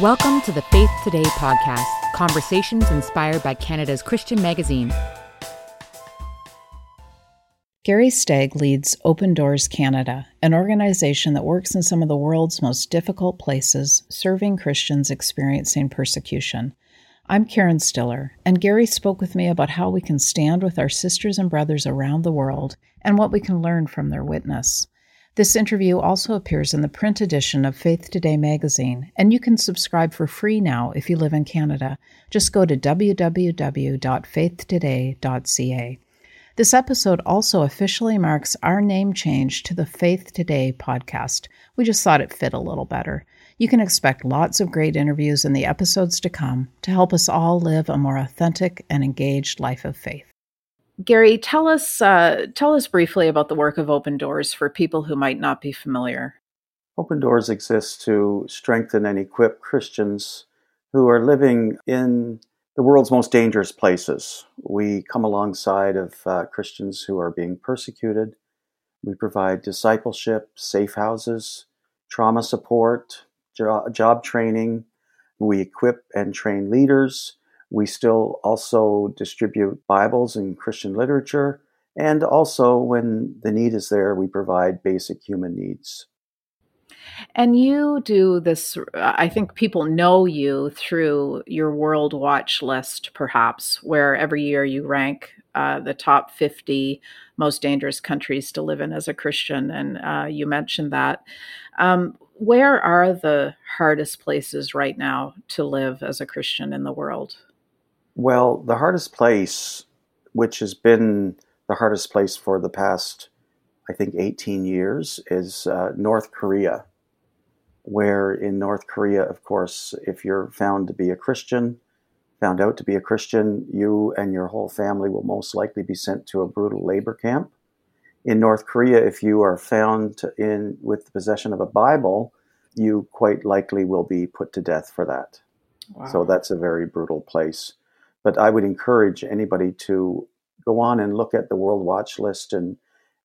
Welcome to the Faith Today podcast, conversations inspired by Canada's Christian magazine. Gary Stagg leads Open Doors Canada, an organization that works in some of the world's most difficult places, serving Christians experiencing persecution. I'm Karen Stiller, and Gary spoke with me about how we can stand with our sisters and brothers around the world and what we can learn from their witness. This interview also appears in the print edition of Faith Today magazine, and you can subscribe for free now if you live in Canada. Just go to www.faithtoday.ca. This episode also officially marks our name change to the Faith Today podcast. We just thought it fit a little better. You can expect lots of great interviews in the episodes to come to help us all live a more authentic and engaged life of faith. Gary, tell us uh, tell us briefly about the work of Open Doors for people who might not be familiar. Open Doors exists to strengthen and equip Christians who are living in the world's most dangerous places. We come alongside of uh, Christians who are being persecuted. We provide discipleship, safe houses, trauma support, jo- job training. We equip and train leaders we still also distribute Bibles and Christian literature. And also, when the need is there, we provide basic human needs. And you do this, I think people know you through your World Watch list, perhaps, where every year you rank uh, the top 50 most dangerous countries to live in as a Christian. And uh, you mentioned that. Um, where are the hardest places right now to live as a Christian in the world? Well, the hardest place, which has been the hardest place for the past, I think, 18 years, is uh, North Korea. Where in North Korea, of course, if you're found to be a Christian, found out to be a Christian, you and your whole family will most likely be sent to a brutal labor camp. In North Korea, if you are found in with the possession of a Bible, you quite likely will be put to death for that. Wow. So that's a very brutal place. But I would encourage anybody to go on and look at the World Watch list, and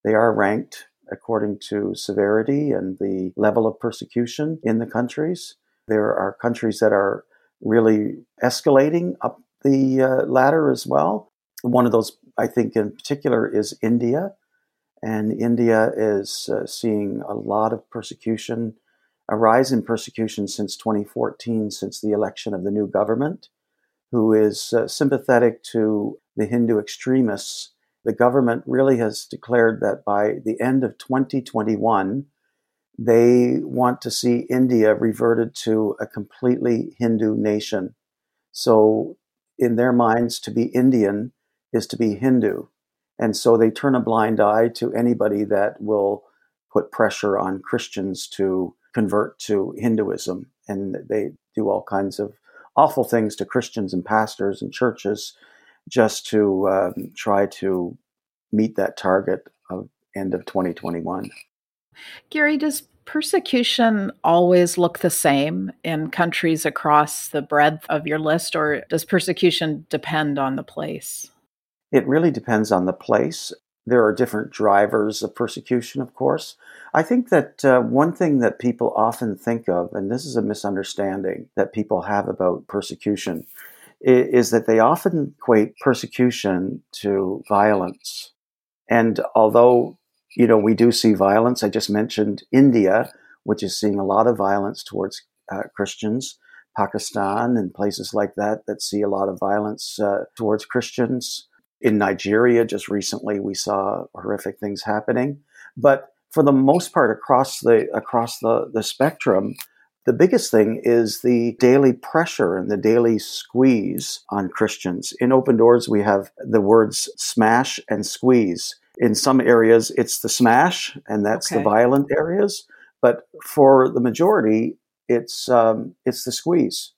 they are ranked according to severity and the level of persecution in the countries. There are countries that are really escalating up the uh, ladder as well. One of those, I think, in particular, is India. And India is uh, seeing a lot of persecution, a rise in persecution since 2014, since the election of the new government who is uh, sympathetic to the Hindu extremists, the government really has declared that by the end of 2021, they want to see India reverted to a completely Hindu nation. So, in their minds, to be Indian is to be Hindu. And so they turn a blind eye to anybody that will put pressure on Christians to convert to Hinduism. And they do all kinds of awful things to Christians and pastors and churches just to um, try to meet that target of end of 2021. Gary, does persecution always look the same in countries across the breadth of your list, or does persecution depend on the place? It really depends on the place. There are different drivers of persecution, of course. I think that uh, one thing that people often think of, and this is a misunderstanding that people have about persecution, is that they often equate persecution to violence. And although, you know, we do see violence, I just mentioned India, which is seeing a lot of violence towards uh, Christians, Pakistan and places like that that see a lot of violence uh, towards Christians. In Nigeria, just recently, we saw horrific things happening. But for the most part, across the across the, the spectrum, the biggest thing is the daily pressure and the daily squeeze on Christians. In Open Doors, we have the words smash and squeeze. In some areas, it's the smash, and that's okay. the violent areas. But for the majority, it's um, it's the squeeze,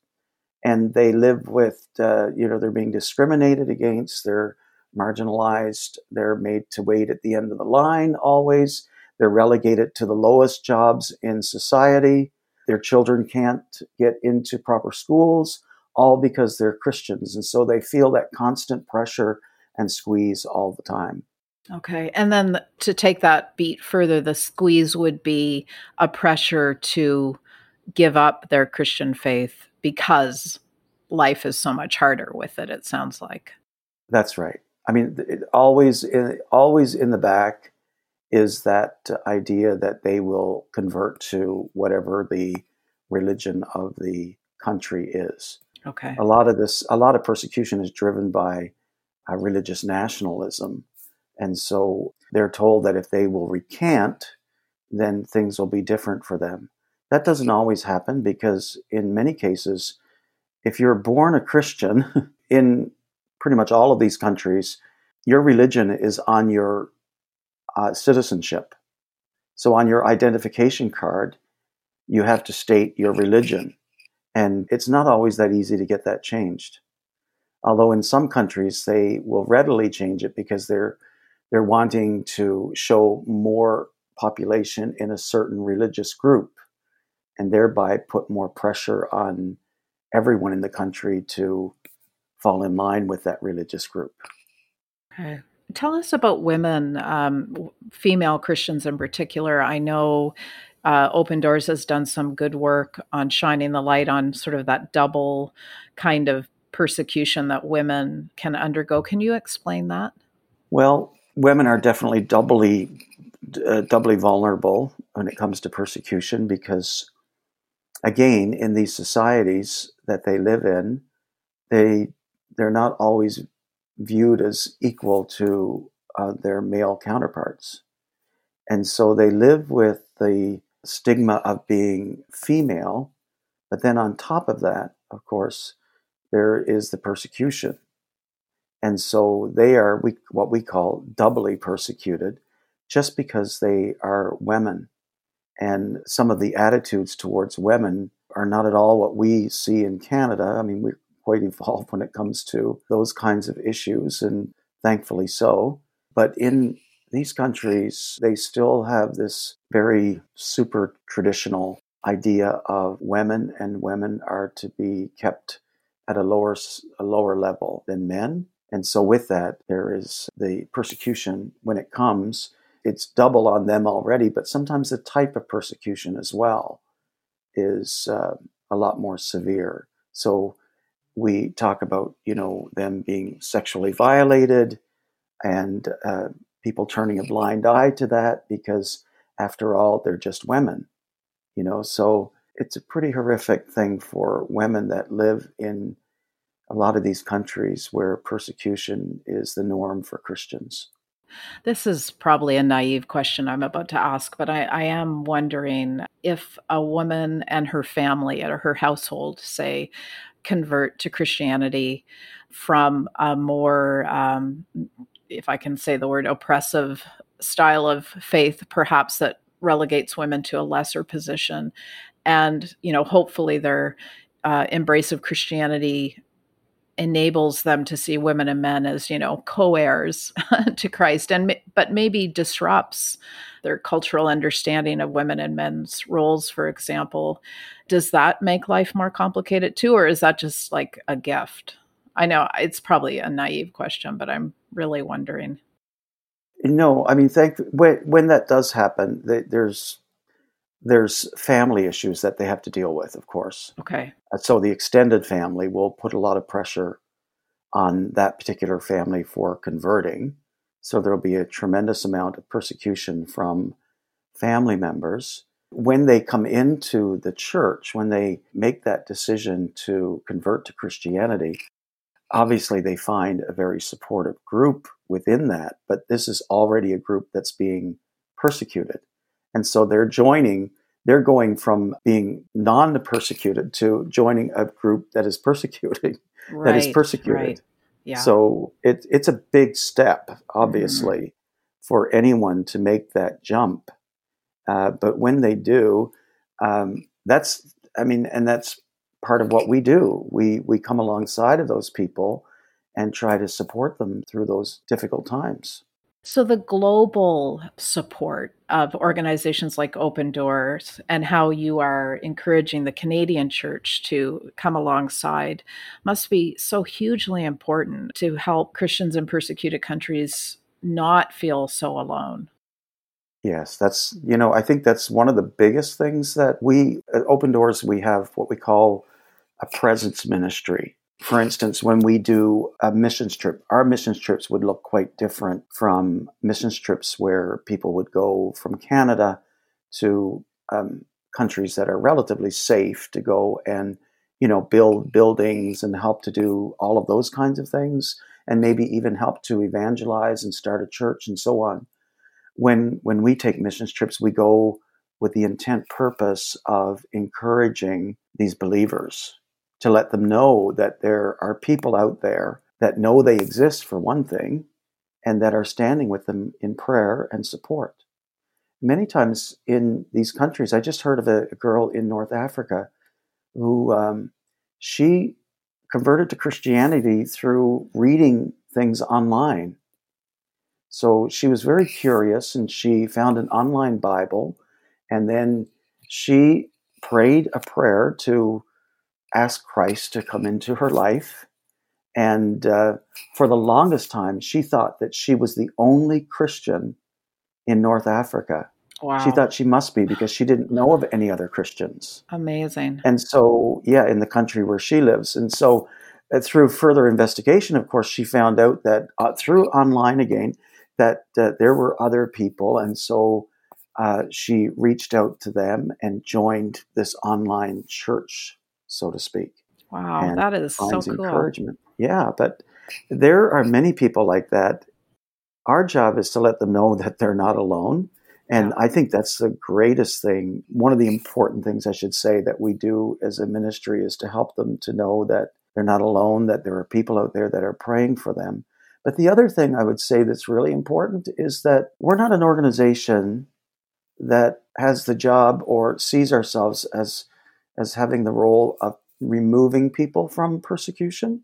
and they live with uh, you know they're being discriminated against. They're marginalized. They're made to wait at the end of the line always. They're relegated to the lowest jobs in society. Their children can't get into proper schools, all because they're Christians. And so they feel that constant pressure and squeeze all the time. Okay. And then to take that beat further, the squeeze would be a pressure to give up their Christian faith because life is so much harder with it, it sounds like. That's right. I mean, it always, in, always in the back is that idea that they will convert to whatever the religion of the country is. Okay. A lot of this, a lot of persecution is driven by uh, religious nationalism. And so they're told that if they will recant, then things will be different for them. That doesn't always happen because, in many cases, if you're born a Christian in pretty much all of these countries, your religion is on your uh, citizenship. So on your identification card, you have to state your religion. And it's not always that easy to get that changed. Although in some countries they will readily change it because they're they're wanting to show more population in a certain religious group and thereby put more pressure on everyone in the country to fall in line with that religious group. Okay. Tell us about women, um, female Christians in particular. I know uh, Open Doors has done some good work on shining the light on sort of that double kind of persecution that women can undergo. Can you explain that? Well, women are definitely doubly uh, doubly vulnerable when it comes to persecution because again in these societies that they live in they they're not always viewed as equal to uh, their male counterparts and so they live with the stigma of being female but then on top of that of course there is the persecution and so they are we, what we call doubly persecuted just because they are women. And some of the attitudes towards women are not at all what we see in Canada. I mean, we're quite evolved when it comes to those kinds of issues, and thankfully so. But in these countries, they still have this very super traditional idea of women, and women are to be kept at a lower a lower level than men. And so, with that, there is the persecution when it comes. It's double on them already, but sometimes the type of persecution as well is uh, a lot more severe. So, we talk about, you know, them being sexually violated and uh, people turning a blind eye to that because, after all, they're just women, you know. So, it's a pretty horrific thing for women that live in a lot of these countries where persecution is the norm for Christians. This is probably a naive question I'm about to ask, but I, I, am wondering if a woman and her family or her household, say, convert to Christianity from a more, um, if I can say the word, oppressive style of faith, perhaps that relegates women to a lesser position. And, you know, hopefully their uh, embrace of Christianity enables them to see women and men as you know co-heirs to Christ and but maybe disrupts their cultural understanding of women and men's roles for example. Does that make life more complicated too or is that just like a gift? I know it's probably a naive question but i'm really wondering. No i mean thank when, when that does happen there's there's family issues that they have to deal with, of course. Okay. Uh, so the extended family will put a lot of pressure on that particular family for converting. So there'll be a tremendous amount of persecution from family members. When they come into the church, when they make that decision to convert to Christianity, obviously they find a very supportive group within that, but this is already a group that's being persecuted. And so they're joining, they're going from being non persecuted to joining a group that is persecuting, right, that is persecuted. Right. Yeah. So it, it's a big step, obviously, mm-hmm. for anyone to make that jump. Uh, but when they do, um, that's, I mean, and that's part of what we do. We, we come alongside of those people and try to support them through those difficult times. So, the global support of organizations like Open Doors and how you are encouraging the Canadian church to come alongside must be so hugely important to help Christians in persecuted countries not feel so alone. Yes, that's, you know, I think that's one of the biggest things that we, at Open Doors, we have what we call a presence ministry. For instance, when we do a missions trip, our missions trips would look quite different from missions trips where people would go from Canada to um, countries that are relatively safe to go and, you know, build buildings and help to do all of those kinds of things, and maybe even help to evangelize and start a church and so on. When when we take missions trips, we go with the intent purpose of encouraging these believers to let them know that there are people out there that know they exist for one thing and that are standing with them in prayer and support. Many times in these countries, I just heard of a, a girl in North Africa who um, she converted to Christianity through reading things online so she was very curious and she found an online Bible and then she prayed a prayer to ask Christ to come into her life. And uh, for the longest time, she thought that she was the only Christian in North Africa. Wow. She thought she must be because she didn't know of any other Christians. Amazing. And so, yeah, in the country where she lives. And so, uh, through further investigation, of course, she found out that uh, through online again, that uh, there were other people, and so uh, she reached out to them and joined this online church, so to speak. Wow, that is so cool. Encouragement. Yeah, but there are many people like that. Our job is to let them know that they're not alone. And yeah. I think that's the greatest thing. One of the important things I should say that we do as a ministry is to help them to know that they're not alone, that there are people out there that are praying for them. But the other thing I would say that's really important is that we're not an organization that has the job or sees ourselves as as having the role of removing people from persecution.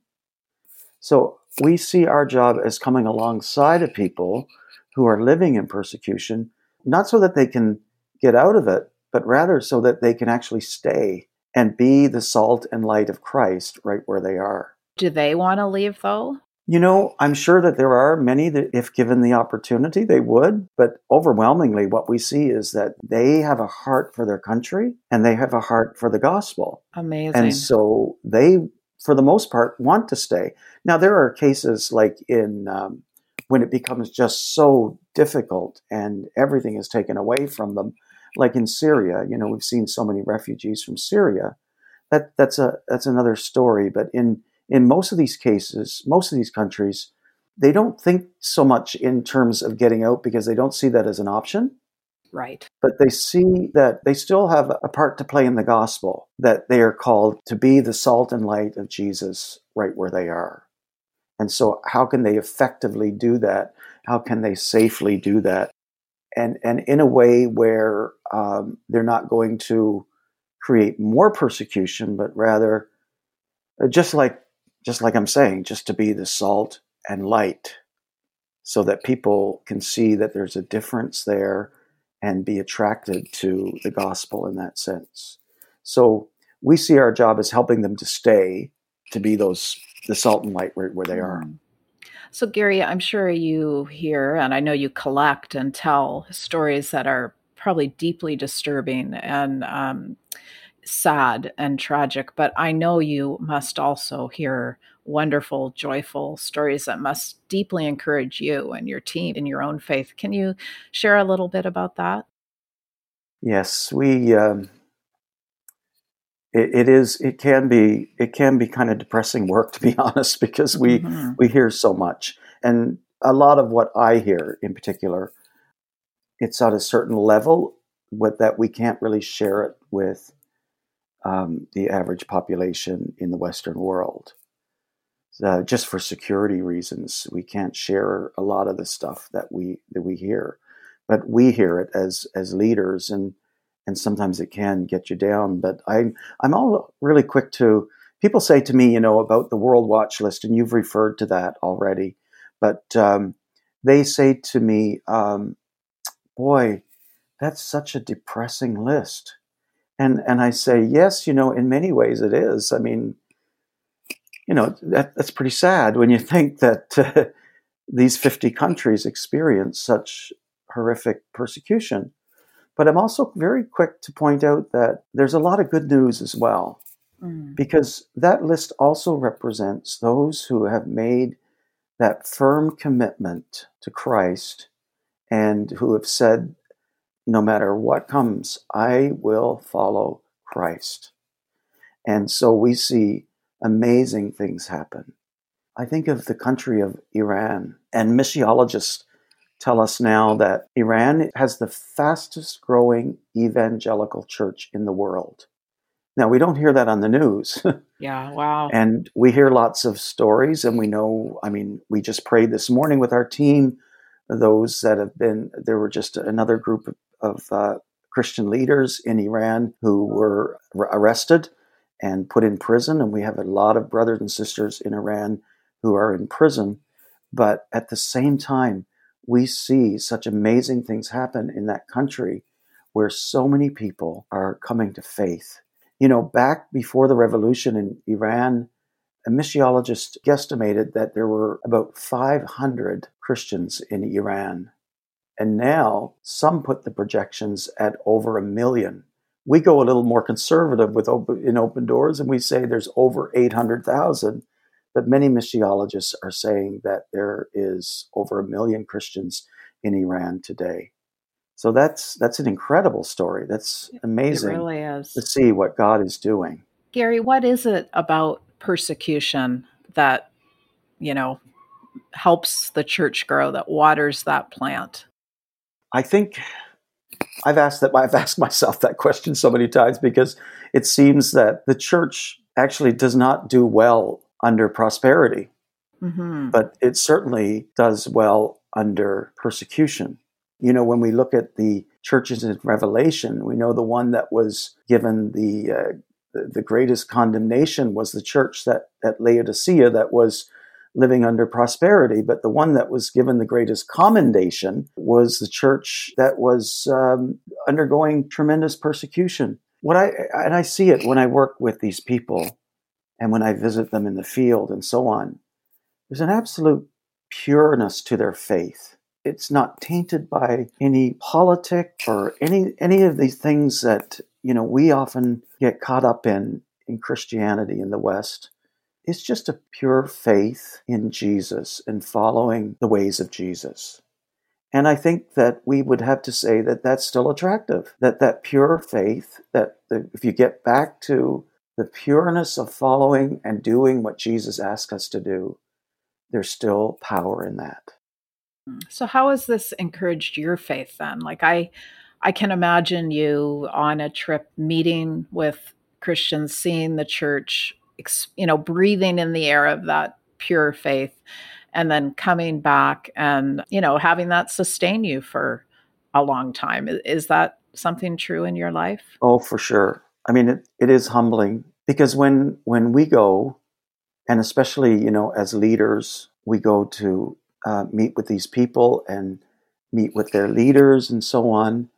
So we see our job as coming alongside of people who are living in persecution, not so that they can get out of it, but rather so that they can actually stay and be the salt and light of Christ right where they are. Do they want to leave though? You know, I'm sure that there are many that, if given the opportunity, they would. But overwhelmingly, what we see is that they have a heart for their country and they have a heart for the gospel. Amazing. And so they, for the most part, want to stay. Now, there are cases like in um, when it becomes just so difficult and everything is taken away from them, like in Syria. You know, we've seen so many refugees from Syria. That that's a that's another story. But in in most of these cases, most of these countries, they don't think so much in terms of getting out because they don't see that as an option. Right. But they see that they still have a part to play in the gospel, that they are called to be the salt and light of Jesus right where they are. And so, how can they effectively do that? How can they safely do that? And, and in a way where um, they're not going to create more persecution, but rather, uh, just like just like I'm saying, just to be the salt and light so that people can see that there's a difference there and be attracted to the gospel in that sense. So we see our job as helping them to stay, to be those the salt and light where, where they are. Mm. So Gary, I'm sure you hear and I know you collect and tell stories that are probably deeply disturbing and um, sad and tragic, but I know you must also hear wonderful, joyful stories that must deeply encourage you and your team in your own faith. Can you share a little bit about that? Yes, we. Um, it, it is. It can be. It can be kind of depressing work, to be honest, because we mm-hmm. we hear so much, and a lot of what I hear, in particular, it's at a certain level with that we can't really share it with um, the average population in the Western world. Uh, just for security reasons, we can't share a lot of the stuff that we that we hear, but we hear it as as leaders, and and sometimes it can get you down. But I I'm all really quick to people say to me, you know, about the World Watch List, and you've referred to that already, but um, they say to me, um, "Boy, that's such a depressing list." And and I say, yes, you know, in many ways it is. I mean, you know, that, that's pretty sad when you think that uh, these 50 countries experience such horrific persecution. But I'm also very quick to point out that there's a lot of good news as well, mm. because that list also represents those who have made that firm commitment to Christ and who have said, no matter what comes, I will follow Christ. And so we see amazing things happen. I think of the country of Iran, and missiologists tell us now that Iran has the fastest growing evangelical church in the world. Now, we don't hear that on the news. yeah, wow. And we hear lots of stories, and we know, I mean, we just prayed this morning with our team, those that have been, there were just another group of, uh, Christian leaders in Iran who were arrested and put in prison. And we have a lot of brothers and sisters in Iran who are in prison. But at the same time, we see such amazing things happen in that country where so many people are coming to faith. You know, back before the revolution in Iran, a missiologist guesstimated that there were about 500 Christians in Iran. And now some put the projections at over a million. We go a little more conservative with open, in open doors and we say there's over 800,000 but many missiologists are saying that there is over a million Christians in Iran today. So that's that's an incredible story. That's amazing. It really is. To see what God is doing. Gary, what is it about persecution that, you know, helps the church grow, that waters that plant? I think I've asked that I've asked myself that question so many times because it seems that the church actually does not do well under prosperity, mm-hmm. but it certainly does well under persecution. You know, when we look at the churches in Revelation, we know the one that was given the uh, the greatest condemnation was the church that at Laodicea that was living under prosperity, but the one that was given the greatest commendation was the church that was um, undergoing tremendous persecution. What I and I see it when I work with these people and when I visit them in the field and so on, there's an absolute pureness to their faith. It's not tainted by any politic or any any of these things that you know we often get caught up in in Christianity in the West. It's just a pure faith in Jesus and following the ways of Jesus. And I think that we would have to say that that's still attractive. That that pure faith, that the, if you get back to the pureness of following and doing what Jesus asked us to do, there's still power in that. So how has this encouraged your faith then? Like I I can imagine you on a trip meeting with Christians, seeing the church, you know, breathing in the air of that pure faith and then coming back and, you know, having that sustain you for a long time. Is that something true in your life? Oh, for sure. I mean, it, it is humbling because when when we go, and especially you know as leaders, we go to uh, meet with these people and meet with their leaders and so on.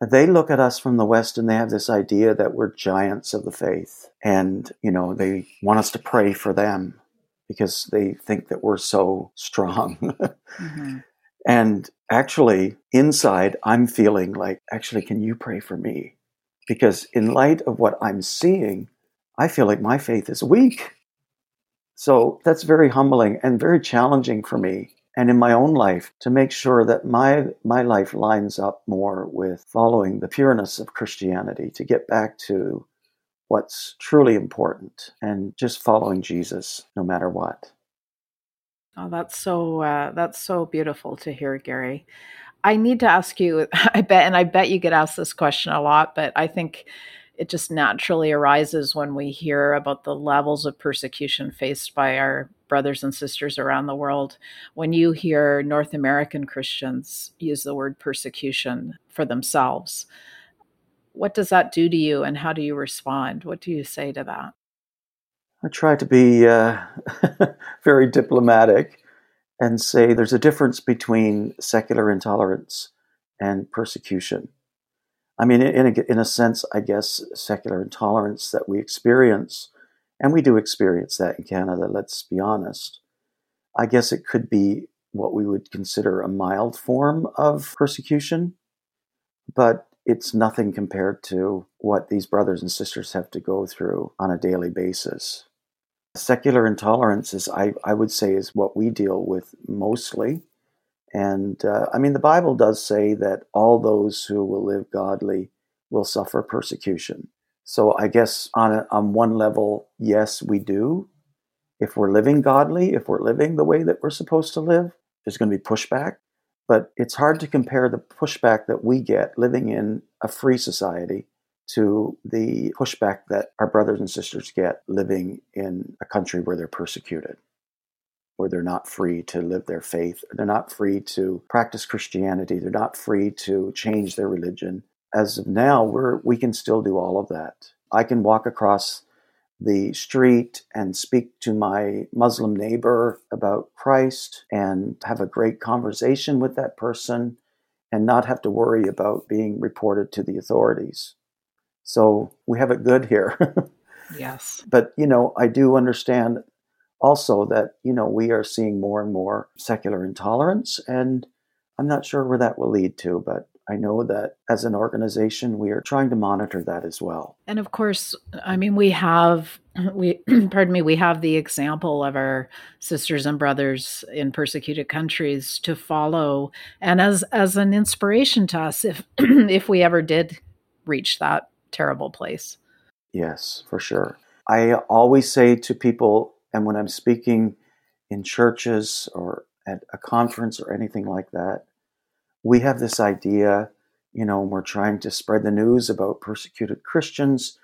They look at us from the West and they have this idea that we're giants of the faith, and you know they want us to pray for them because they think that we're so strong. mm-hmm. And actually, inside, I'm feeling like, actually, can you pray for me? because in light of what I'm seeing, I feel like my faith is weak. So that's very humbling and very challenging for me and in my own life to make sure that my my life lines up more with following the pureness of Christianity to get back to what's truly important and just following Jesus no matter what. Oh, that's so uh, that's so beautiful to hear, Gary. I need to ask you, I bet, and I bet you get asked this question a lot, but I think it just naturally arises when we hear about the levels of persecution faced by our brothers and sisters around the world. When you hear North American Christians use the word persecution for themselves, what does that do to you and how do you respond? What do you say to that? I try to be uh, very diplomatic and say there's a difference between secular intolerance and persecution. I mean, in a, in a sense, I guess secular intolerance that we experience, and we do experience that in Canada, let's be honest, I guess it could be what we would consider a mild form of persecution, but it's nothing compared to what these brothers and sisters have to go through on a daily basis. Secular intolerance is, I, I would say, is what we deal with mostly. And uh, I mean, the Bible does say that all those who will live godly will suffer persecution. So I guess on, a, on one level, yes, we do. If we're living godly, if we're living the way that we're supposed to live, there's going to be pushback. But it's hard to compare the pushback that we get living in a free society to the pushback that our brothers and sisters get living in a country where they're persecuted, where they're not free to live their faith, they're not free to practice Christianity, they're not free to change their religion. As of now, we're, we can still do all of that. I can walk across the street and speak to my Muslim neighbor about Christ and have a great conversation with that person and not have to worry about being reported to the authorities. So we have it good here. yes. But, you know, I do understand also that, you know, we are seeing more and more secular intolerance, and I'm not sure where that will lead to, but I know that as an organization, we are trying to monitor that as well. And of course, I mean, we have we pardon me, we have the example of our sisters and brothers in persecuted countries to follow, and as as an inspiration to us, if if we ever did reach that terrible place. Yes, for sure. I always say to people, and when I'm speaking in churches or at a conference or anything like that, we have this idea, you know, we're trying to spread the news about persecuted Christians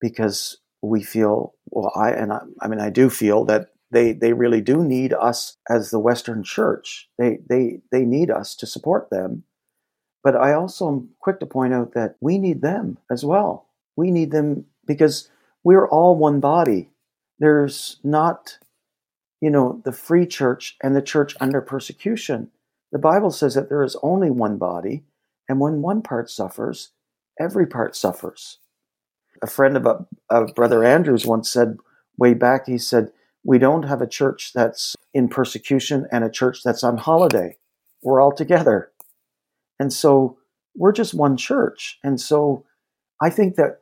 because we feel, well, I, and I, I mean, I do feel that they, they really do need us as the Western church. They, they, they need us to support them. But I also am quick to point out that we need them as well. We need them because we're all one body. There's not, you know, the free church and the church under persecution. The Bible says that there is only one body, and when one part suffers, every part suffers. A friend of, a, of Brother Andrew's once said, way back, he said, We don't have a church that's in persecution and a church that's on holiday. We're all together. And so we're just one church. And so I think that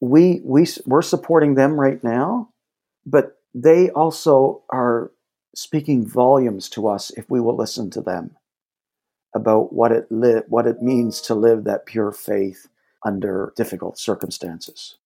we, we, we're supporting them right now, but they also are speaking volumes to us if we will listen to them about what it li- what it means to live that pure faith under difficult circumstances.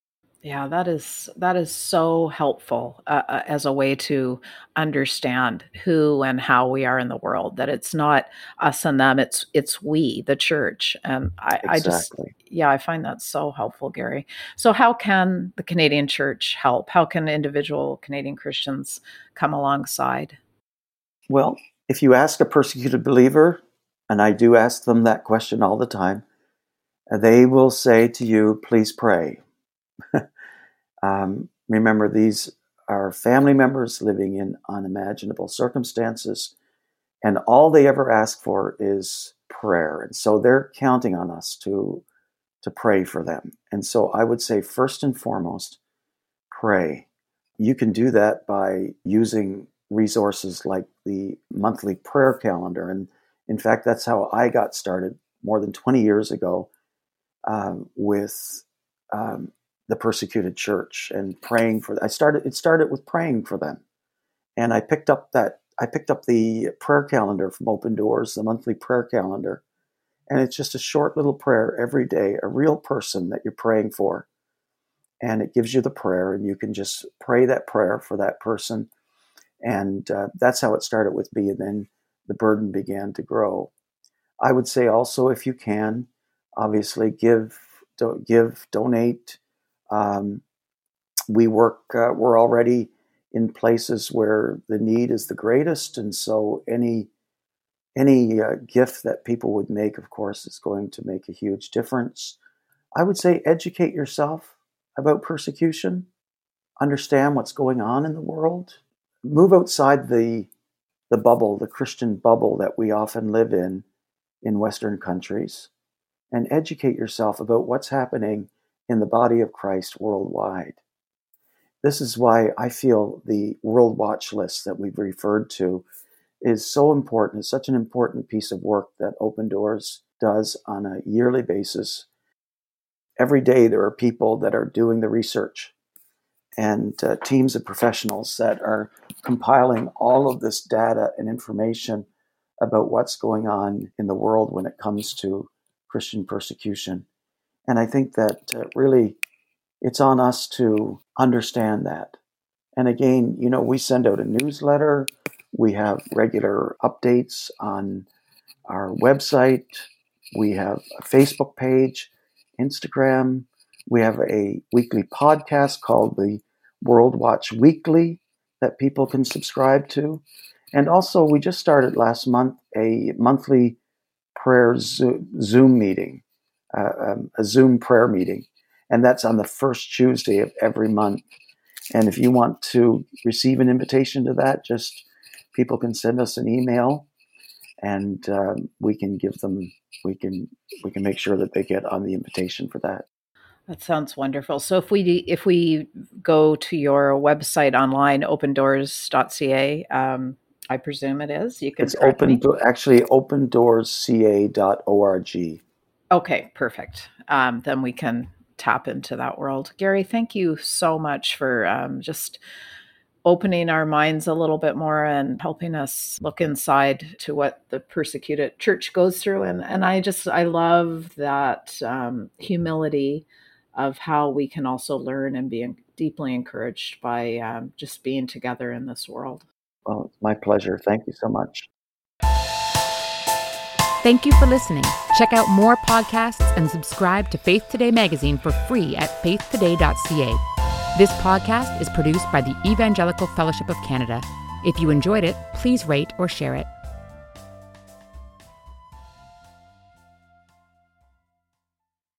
Yeah, that is that is so helpful uh, uh, as a way to understand who and how we are in the world. That it's not us and them; it's it's we, the church. And I, exactly. I just yeah, I find that so helpful, Gary. So, how can the Canadian Church help? How can individual Canadian Christians come alongside? Well, if you ask a persecuted believer, and I do ask them that question all the time, they will say to you, "Please pray." Um, remember, these are family members living in unimaginable circumstances, and all they ever ask for is prayer. And so they're counting on us to to pray for them. And so I would say first and foremost, pray. You can do that by using resources like the monthly prayer calendar. And in fact, that's how I got started more than 20 years ago um, with um, the persecuted church and praying for I started it started with praying for them. And I picked up that I picked up the prayer calendar from Open Doors, the monthly prayer calendar. And it's just a short little prayer every day, a real person that you're praying for. And it gives you the prayer, and you can just pray that prayer for that person. And uh, that's how it started with me. And then the burden began to grow. I would say also, if you can, obviously give, do, give, donate, um, we work, uh, we're already in places where the need is the greatest, and so any any uh, gift that people would make, of course, is going to make a huge difference. I would say educate yourself about persecution, understand what's going on in the world, move outside the the bubble, the Christian bubble that we often live in in Western countries, and educate yourself about what's happening in the body of Christ worldwide. This is why I feel the World Watch list that we've referred to is so important. It's such an important piece of work that Open Doors does on a yearly basis. Every day, there are people that are doing the research and uh, teams of professionals that are compiling all of this data and information about what's going on in the world when it comes to Christian persecution. And I think that uh, really it's on us to understand that. And again, you know, we send out a newsletter, we have regular updates on our website, we have a Facebook page, Instagram, we have a weekly podcast called the World Watch Weekly that people can subscribe to. And also, we just started last month a monthly prayer Zoom meeting, uh, um, a Zoom prayer meeting. And that's on the first Tuesday of every month. And if you want to receive an invitation to that, just people can send us an email and um, we can give them we can we can make sure that they get on the invitation for that that sounds wonderful so if we if we go to your website online opendoors.ca um, i presume it is you can it's open do- actually opendoorsca.org okay perfect um, then we can tap into that world gary thank you so much for um, just opening our minds a little bit more and helping us look inside to what the persecuted church goes through and and I just I love that um, humility of how we can also learn and be deeply encouraged by um, just being together in this world. Well, it's my pleasure. Thank you so much. Thank you for listening. Check out more podcasts and subscribe to Faith Today magazine for free at faithtoday.ca. This podcast is produced by the Evangelical Fellowship of Canada. If you enjoyed it, please rate or share it.